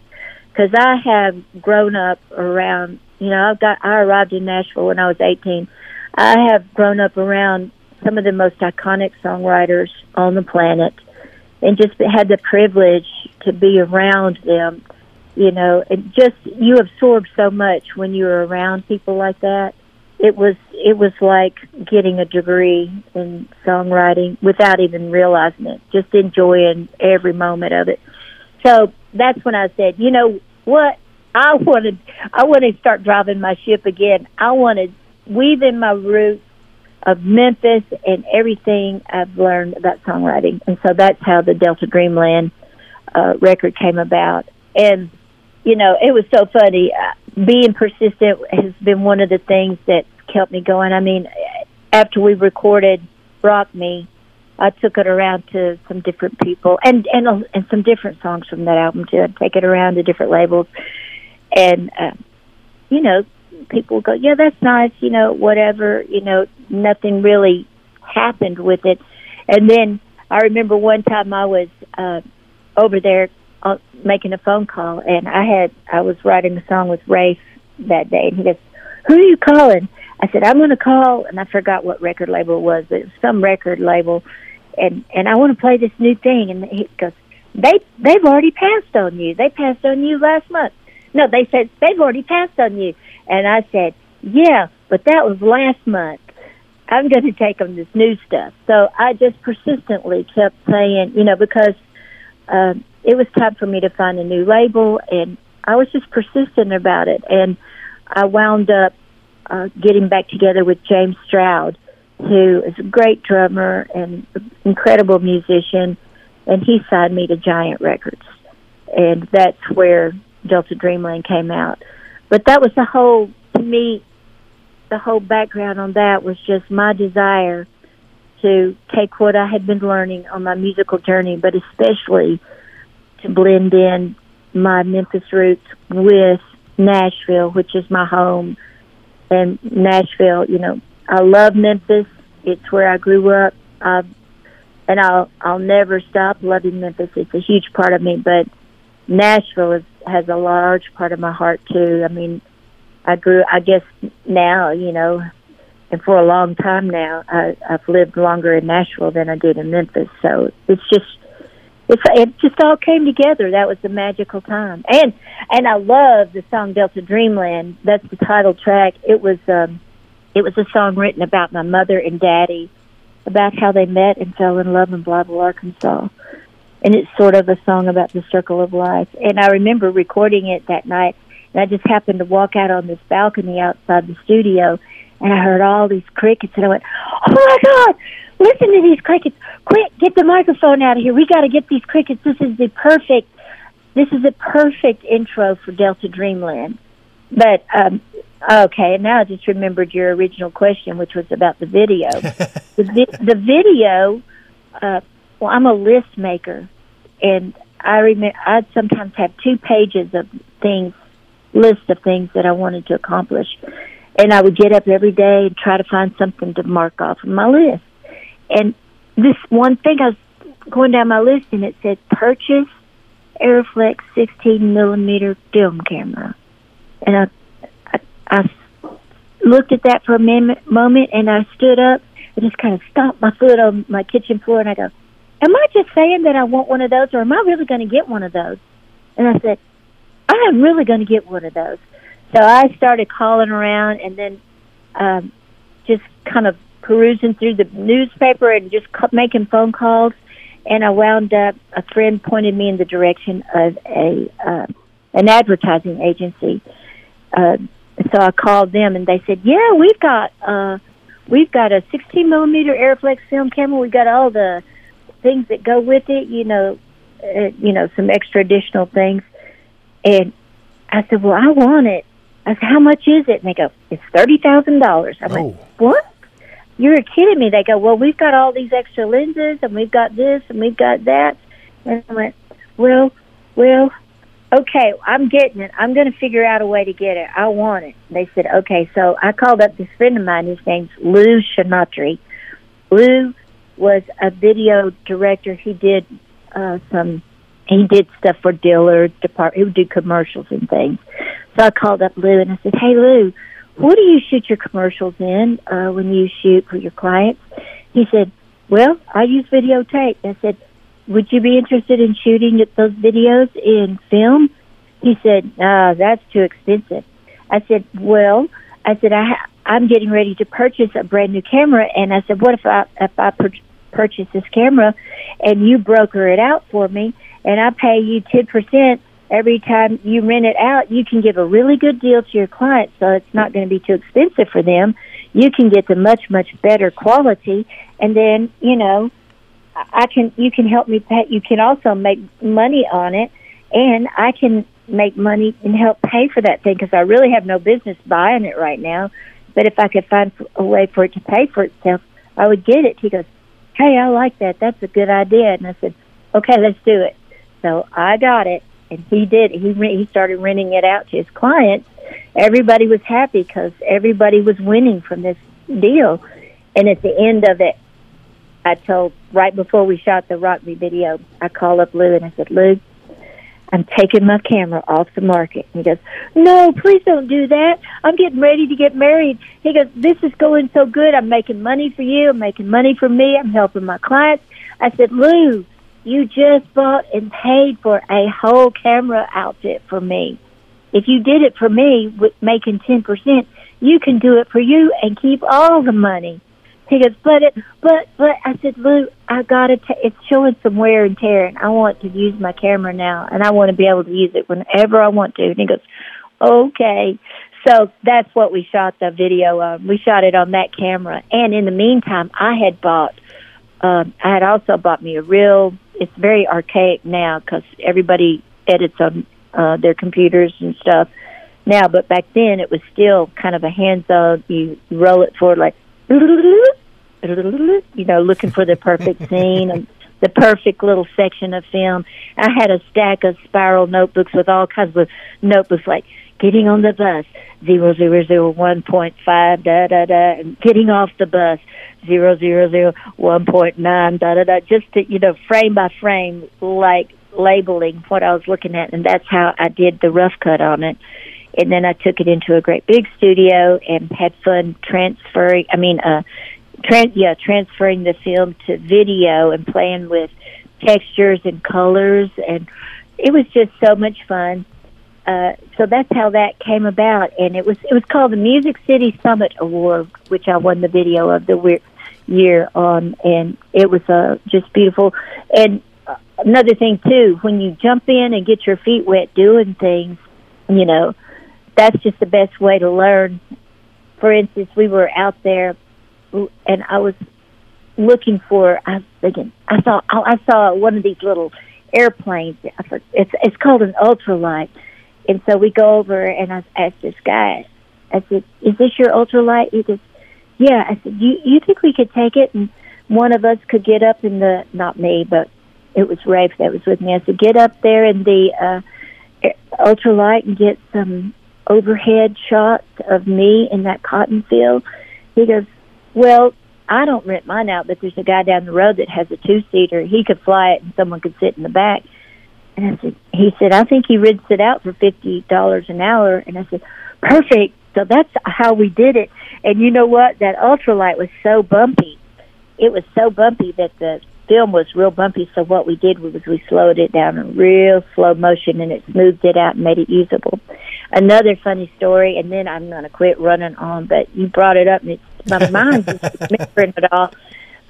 because I have grown up around, you know, I've got, I arrived in Nashville when I was 18. I have grown up around some of the most iconic songwriters on the planet and just had the privilege to be around them. You know, and just you absorb so much when you're around people like that. It was it was like getting a degree in songwriting without even realizing it. Just enjoying every moment of it. So that's when I said, you know what? I wanted I want to start driving my ship again. I want to weave in my roots of Memphis and everything I've learned about songwriting. And so that's how the Delta Dreamland uh, record came about. And, you know, it was so funny. Uh, being persistent has been one of the things that kept me going. I mean, after we recorded Rock Me, I took it around to some different people and and uh, and some different songs from that album too. I'd take it around to different labels, and uh, you know, people go, yeah, that's nice, you know, whatever, you know, nothing really happened with it. And then I remember one time I was uh, over there uh, making a phone call, and I had I was writing a song with Rafe that day, and he goes, "Who are you calling?" I said, "I'm going to call," and I forgot what record label it was, but it was some record label, and and I want to play this new thing. And he goes, "They they've already passed on you. They passed on you last month." No, they said they've already passed on you. And I said, yeah, but that was last month. I'm going to take them this new stuff. So I just persistently kept saying, you know, because um, it was time for me to find a new label, and I was just persistent about it. And I wound up uh, getting back together with James Stroud, who is a great drummer and incredible musician, and he signed me to Giant Records, and that's where Delta Dreamland came out. But that was the whole to me. The whole background on that was just my desire to take what I had been learning on my musical journey, but especially to blend in my Memphis roots with Nashville, which is my home. And Nashville, you know, I love Memphis. It's where I grew up. Uh, and I'll I'll never stop loving Memphis. It's a huge part of me, but Nashville is, has a large part of my heart too. I mean, I grew. I guess now, you know, and for a long time now, I, I've lived longer in Nashville than I did in Memphis. So it's just it's it just all came together. That was the magical time, and and I love the song Delta Dreamland. That's the title track. It was um, it was a song written about my mother and daddy, about how they met and fell in love in Blytheville, Arkansas, and it's sort of a song about the circle of life. And I remember recording it that night, and I just happened to walk out on this balcony outside the studio, and I heard all these crickets, and I went, "Oh my God!" listen to these crickets. Quick, get the microphone out of here. We got to get these crickets. This is the perfect, this is the perfect intro for Delta Dreamland. But, um, okay, and now I just remembered your original question, which was about the video. the, vi- the video, uh, well, I'm a list maker, and I remember I'd sometimes have two pages of things, list of things that I wanted to accomplish. And I would get up every day and try to find something to mark off of my list. And this one thing I was going down my list and it said purchase Arriflex 16 millimeter film camera, and I, I, I looked at that for a minute, moment and I stood up. And just kind of stomped my foot on my kitchen floor and I go, "Am I just saying that I want one of those, or am I really going to get one of those?" And I said, "I am really going to get one of those." So I started calling around and then um, just kind of perusing through the newspaper and just making phone calls. And I wound up, a friend pointed me in the direction of a uh, an advertising agency. Uh, so I called them, and they said, "Yeah, we've got uh, we've got a 16 millimeter Arriflex film camera. We got all the things that go with it. You know, uh, you know, some extra additional things." And I said, "Well, I want it." I said, "How much is it?" And they go, "It's thirty thousand dollars." I went, oh. "What?" you're kidding me. They go, well, we've got all these extra lenses and we've got this and we've got that. And I went, well, well, okay, I'm getting it. I'm going to figure out a way to get it. I want it. They said, okay. So I called up this friend of mine. His name's Lou Shinatri. Lou was a video director. He did uh, some, he did stuff for Dillard Depart. He would do commercials and things. So I called up Lou and I said, hey, Lou, what do you shoot your commercials in uh, when you shoot for your clients? He said, well, I use videotape. I said, would you be interested in shooting those videos in film? He said, ah, that's too expensive. I said, well, I said, I ha- I'm getting ready to purchase a brand new camera. And I said, what if I, if I pur- purchase this camera and you broker it out for me and I pay you 10% every time you rent it out, you can give a really good deal to your clients, so it's not going to be too expensive for them. You can get the much much better quality, and then you know, I can you can help me pay. You can also make money on it, and I can make money and help pay for that thing because I really have no business buying it right now. But if I could find a way for it to pay for itself, I would get it. He goes, "Hey, I like that. That's a good idea." And I said, "Okay, let's do it." So I got it, and he did. He he started renting it out to his clients. Everybody was happy because everybody was winning from this deal. And at the end of it, I told right before we shot the Rock Me video, I called up Lou and I said, Lou, I'm taking my camera off the market. And he goes, No, please don't do that. I'm getting ready to get married. He goes, This is going so good. I'm making money for you. I'm making money for me. I'm helping my clients. I said, Lou, you just bought and paid for a whole camera outfit for me. If you did it for me, with making 10%, you can do it for you and keep all the money. He goes, but it, but, but, I said, Lou, I gotta, t- it's showing some wear and tear and I want to use my camera now and I want to be able to use it whenever I want to. And he goes, okay. So that's what we shot the video of. We shot it on that camera. And in the meantime, I had bought, um, I had also bought me a real, it's very archaic now because everybody edits on uh, their computers and stuff now, but back then it was still kind of a hands on, you roll it forward like, you know, looking for the perfect scene and the perfect little section of film. I had a stack of spiral notebooks with all kinds of notebooks like getting on the bus, zero zero zero one point five da da da and getting off the bus zero zero zero one point nine da da da just to you know frame by frame like labeling what I was looking at and that's how I did the rough cut on it and then I took it into a great big studio and had fun transferring I mean uh trans yeah transferring the film to video and playing with textures and colors and it was just so much fun uh, so that's how that came about, and it was it was called the Music City Summit Award, which I won the video of the year on, and it was uh, just beautiful. And uh, another thing too, when you jump in and get your feet wet doing things, you know, that's just the best way to learn. For instance, we were out there, and I was looking for. I was thinking, I saw I saw one of these little airplanes. It's it's called an ultralight and so we go over and I asked this guy, I said, "Is this your ultralight?" He goes, "Yeah." I said, "You you think we could take it and one of us could get up in the not me, but it was Rafe that was with me. I said, get up there in the uh, ultralight and get some overhead shots of me in that cotton field." He goes, "Well, I don't rent mine out, but there's a guy down the road that has a two seater. He could fly it, and someone could sit in the back." And I said, he said, I think he rinsed it out for fifty dollars an hour. And I said, perfect. So that's how we did it. And you know what? That ultralight was so bumpy. It was so bumpy that the film was real bumpy. So what we did was we slowed it down in real slow motion and it smoothed it out and made it usable. Another funny story, and then I'm going to quit running on. But you brought it up, and it's, my mind's just remembering it all.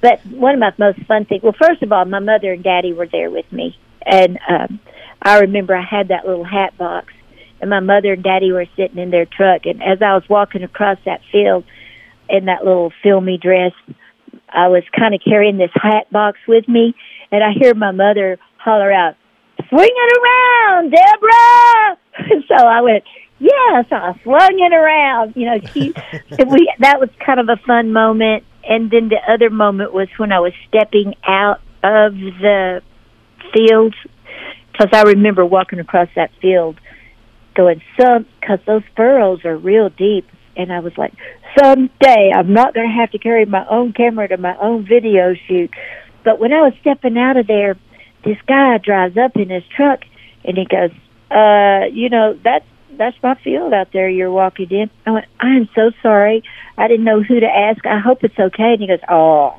But one of my most fun things. Well, first of all, my mother and daddy were there with me and um, I remember I had that little hat box, and my mother and daddy were sitting in their truck. And as I was walking across that field in that little filmy dress, I was kind of carrying this hat box with me, and I hear my mother holler out, "Swing it around, Deborah!" so I went, "Yeah!" So I flung it around. You know, she, we that was kind of a fun moment. And then the other moment was when I was stepping out of the field because I remember walking across that field going some because those furrows are real deep and I was like someday I'm not going to have to carry my own camera to my own video shoot but when I was stepping out of there this guy drives up in his truck and he goes uh you know that's that's my field out there you're walking in I went I am so sorry I didn't know who to ask I hope it's okay and he goes oh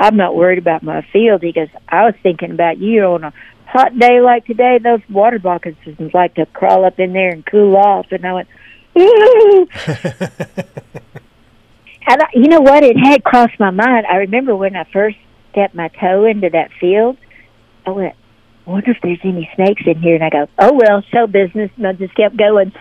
I'm not worried about my field. He goes, I was thinking about you on a hot day like today. Those water moccasins like to crawl up in there and cool off. And I went, ooh. and I, you know what? It had crossed my mind. I remember when I first stepped my toe into that field, I went, I wonder if there's any snakes in here. And I go, oh, well, show business. And I just kept going.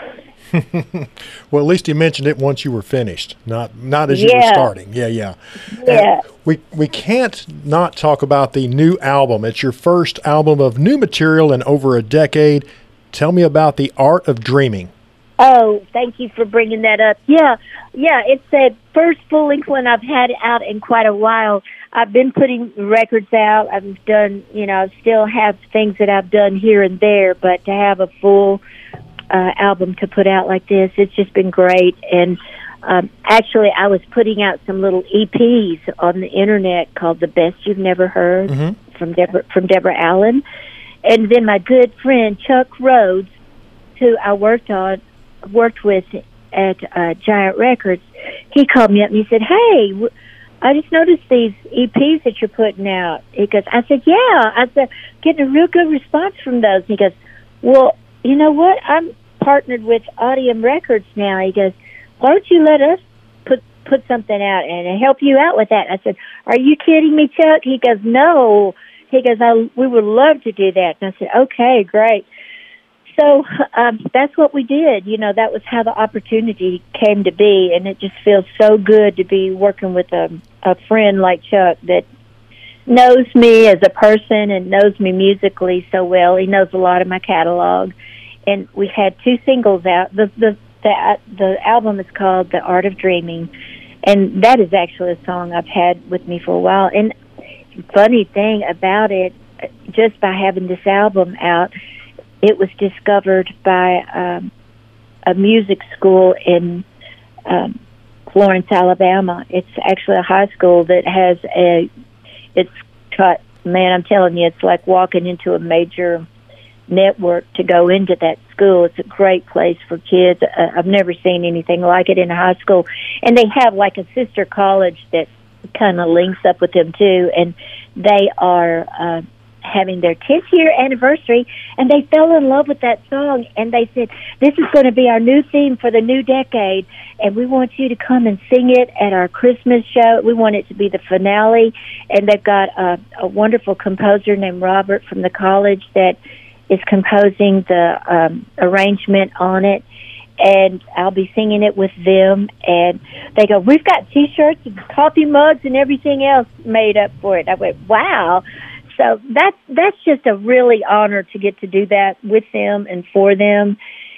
well, at least you mentioned it once you were finished, not not as you were starting. Yeah, yeah. Yeah. And we we can't not talk about the new album. It's your first album of new material in over a decade. Tell me about the art of dreaming. Oh, thank you for bringing that up. Yeah, yeah. It's the first full length one I've had out in quite a while. I've been putting records out. I've done, you know, I still have things that I've done here and there, but to have a full uh, album to put out like this. It's just been great. And um, actually, I was putting out some little EPs on the internet called "The Best You've Never Heard" mm-hmm. from Deborah from Deborah Allen. And then my good friend Chuck Rhodes, who I worked on worked with at uh, Giant Records, he called me up and he said, "Hey." W- I just noticed these EPs that you're putting out. He goes, I said, yeah. I said, getting a real good response from those. He goes, well, you know what? I'm partnered with Audium Records now. He goes, why don't you let us put put something out and help you out with that? I said, are you kidding me, Chuck? He goes, no. He goes, I, we would love to do that. And I said, okay, great. So um, that's what we did. You know, that was how the opportunity came to be, and it just feels so good to be working with a, a friend like Chuck that knows me as a person and knows me musically so well. He knows a lot of my catalog, and we had two singles out. The the the, the album is called The Art of Dreaming, and that is actually a song I've had with me for a while. And funny thing about it, just by having this album out, it was discovered by um, a music school in um, Florence, Alabama. It's actually a high school that has a. It's cut. Man, I'm telling you, it's like walking into a major network to go into that school. It's a great place for kids. Uh, I've never seen anything like it in a high school, and they have like a sister college that kind of links up with them too, and they are. Uh, having their 10th year anniversary and they fell in love with that song and they said this is going to be our new theme for the new decade and we want you to come and sing it at our christmas show we want it to be the finale and they've got a, a wonderful composer named robert from the college that is composing the um, arrangement on it and I'll be singing it with them. And they go, "We've got T-shirts and coffee mugs and everything else made up for it." I went, "Wow!" So that's that's just a really honor to get to do that with them and for them.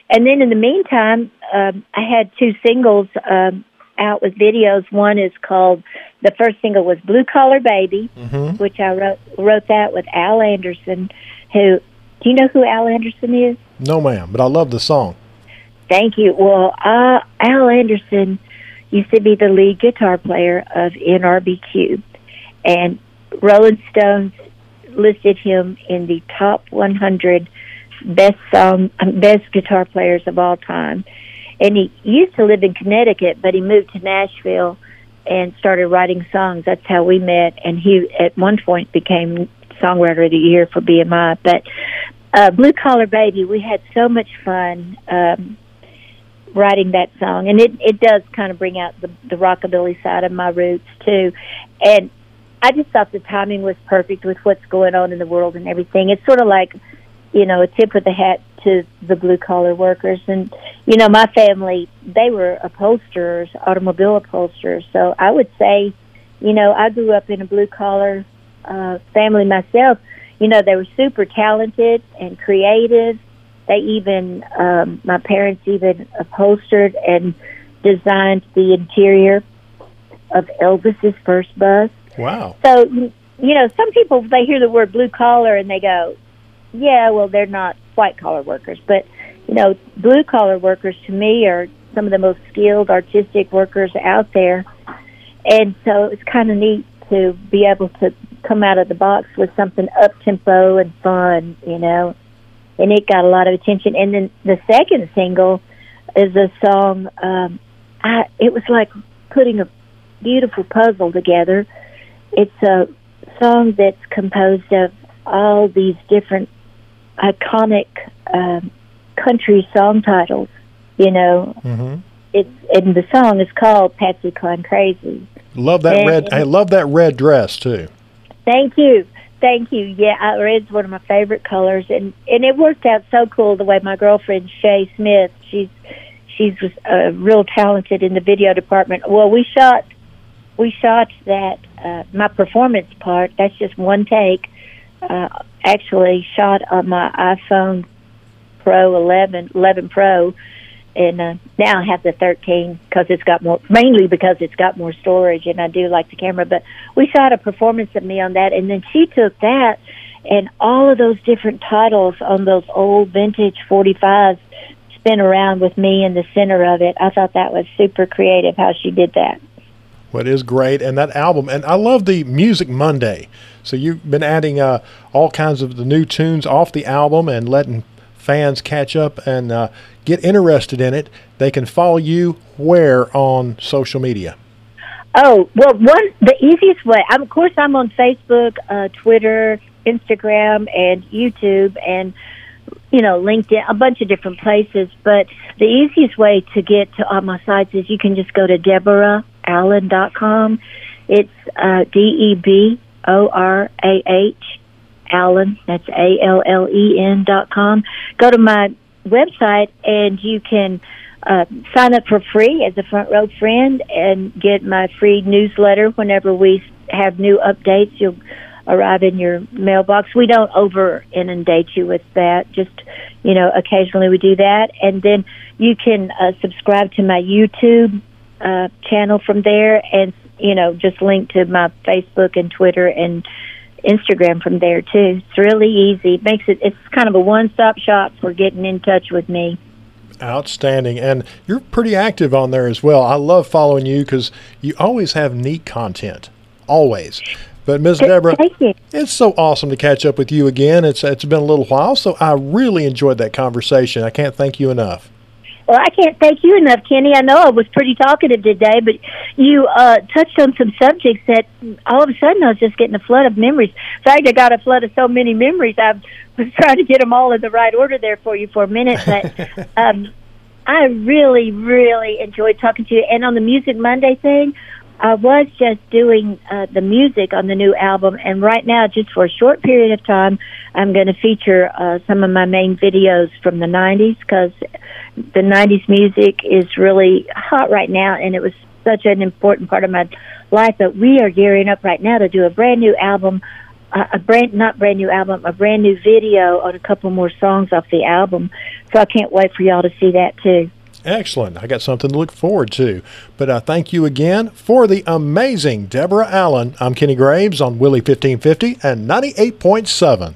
And then in the meantime, um, I had two singles um, out with videos. One is called the first single was "Blue Collar Baby," mm-hmm. which I wrote wrote that with Al Anderson, who do you know who Al Anderson is? No, ma'am, but I love the song. Thank you. Well, uh, Al Anderson used to be the lead guitar player of NRBQ, and Rolling Stones listed him in the top 100 best um, best guitar players of all time. And he used to live in Connecticut, but he moved to Nashville and started writing songs. That's how we met. And he, at one point, became songwriter of the year for BMI. But uh, Blue Collar Baby, we had so much fun um, writing that song, and it it does kind of bring out the the rockabilly side of my roots too. And I just thought the timing was perfect with what's going on in the world and everything. It's sort of like, you know, a tip of the hat to the blue collar workers. And, you know, my family, they were upholsterers, automobile upholsterers. So I would say, you know, I grew up in a blue collar uh, family myself, you know, they were super talented and creative. They even, um, my parents even upholstered and designed the interior of Elvis's first bus. Wow. So, you know, some people, they hear the word blue collar and they go, yeah, well, they're not white collar workers. But, you know, blue collar workers to me are some of the most skilled artistic workers out there. And so it's kind of neat to be able to come out of the box with something up tempo and fun, you know. And it got a lot of attention. And then the second single is a song. Um, I it was like putting a beautiful puzzle together. It's a song that's composed of all these different iconic um, country song titles. You know, mm-hmm. it's and the song is called "Patsy Cline Crazy." Love that and, red. I love that red dress too. Thank you. Thank you. Yeah, red's one of my favorite colors, and and it worked out so cool the way my girlfriend Shay Smith. She's she's uh, real talented in the video department. Well, we shot we shot that uh, my performance part. That's just one take. Uh, actually, shot on my iPhone Pro 11, 11 Pro, and uh, now I have the 13 because it's got more, mainly because it's got more storage, and I do like the camera. But we shot a performance of me on that, and then she took that and all of those different titles on those old vintage 45s spin around with me in the center of it. I thought that was super creative how she did that. What is great, and that album, and I love the Music Monday. So you've been adding uh, all kinds of the new tunes off the album and letting fans catch up and uh, get interested in it, they can follow you where on social media? Oh well, one the easiest way. I'm, of course, I'm on Facebook, uh, Twitter, Instagram, and YouTube, and you know LinkedIn, a bunch of different places. But the easiest way to get to all my sites is you can just go to DeborahAllen.com. It's uh, D E B O R A H Allen. That's A L L E N dot com. Go to my website and you can uh, sign up for free as a front row friend and get my free newsletter whenever we have new updates. You'll arrive in your mailbox. We don't over inundate you with that. Just, you know, occasionally we do that. And then you can uh, subscribe to my YouTube uh, channel from there and, you know, just link to my Facebook and Twitter and Instagram from there too. It's really easy. It makes it, it's kind of a one stop shop for getting in touch with me. Outstanding. And you're pretty active on there as well. I love following you because you always have neat content. Always. But Ms. Deborah, it's so awesome to catch up with you again. It's it's been a little while, so I really enjoyed that conversation. I can't thank you enough. Well, I can't thank you enough, Kenny. I know I was pretty talkative today, but you uh, touched on some subjects that all of a sudden I was just getting a flood of memories. In fact, I got a flood of so many memories. I was trying to get them all in the right order there for you for a minute, but um, I really, really enjoyed talking to you. And on the Music Monday thing, I was just doing uh, the music on the new album, and right now, just for a short period of time, I'm going to feature uh, some of my main videos from the 90s because the 90s music is really hot right now, and it was such an important part of my life. But we are gearing up right now to do a brand new album, uh, a brand not brand new album, a brand new video on a couple more songs off the album. So I can't wait for y'all to see that too. Excellent. I got something to look forward to. But I thank you again for the amazing Deborah Allen. I'm Kenny Graves on Willie 1550 and 98.7.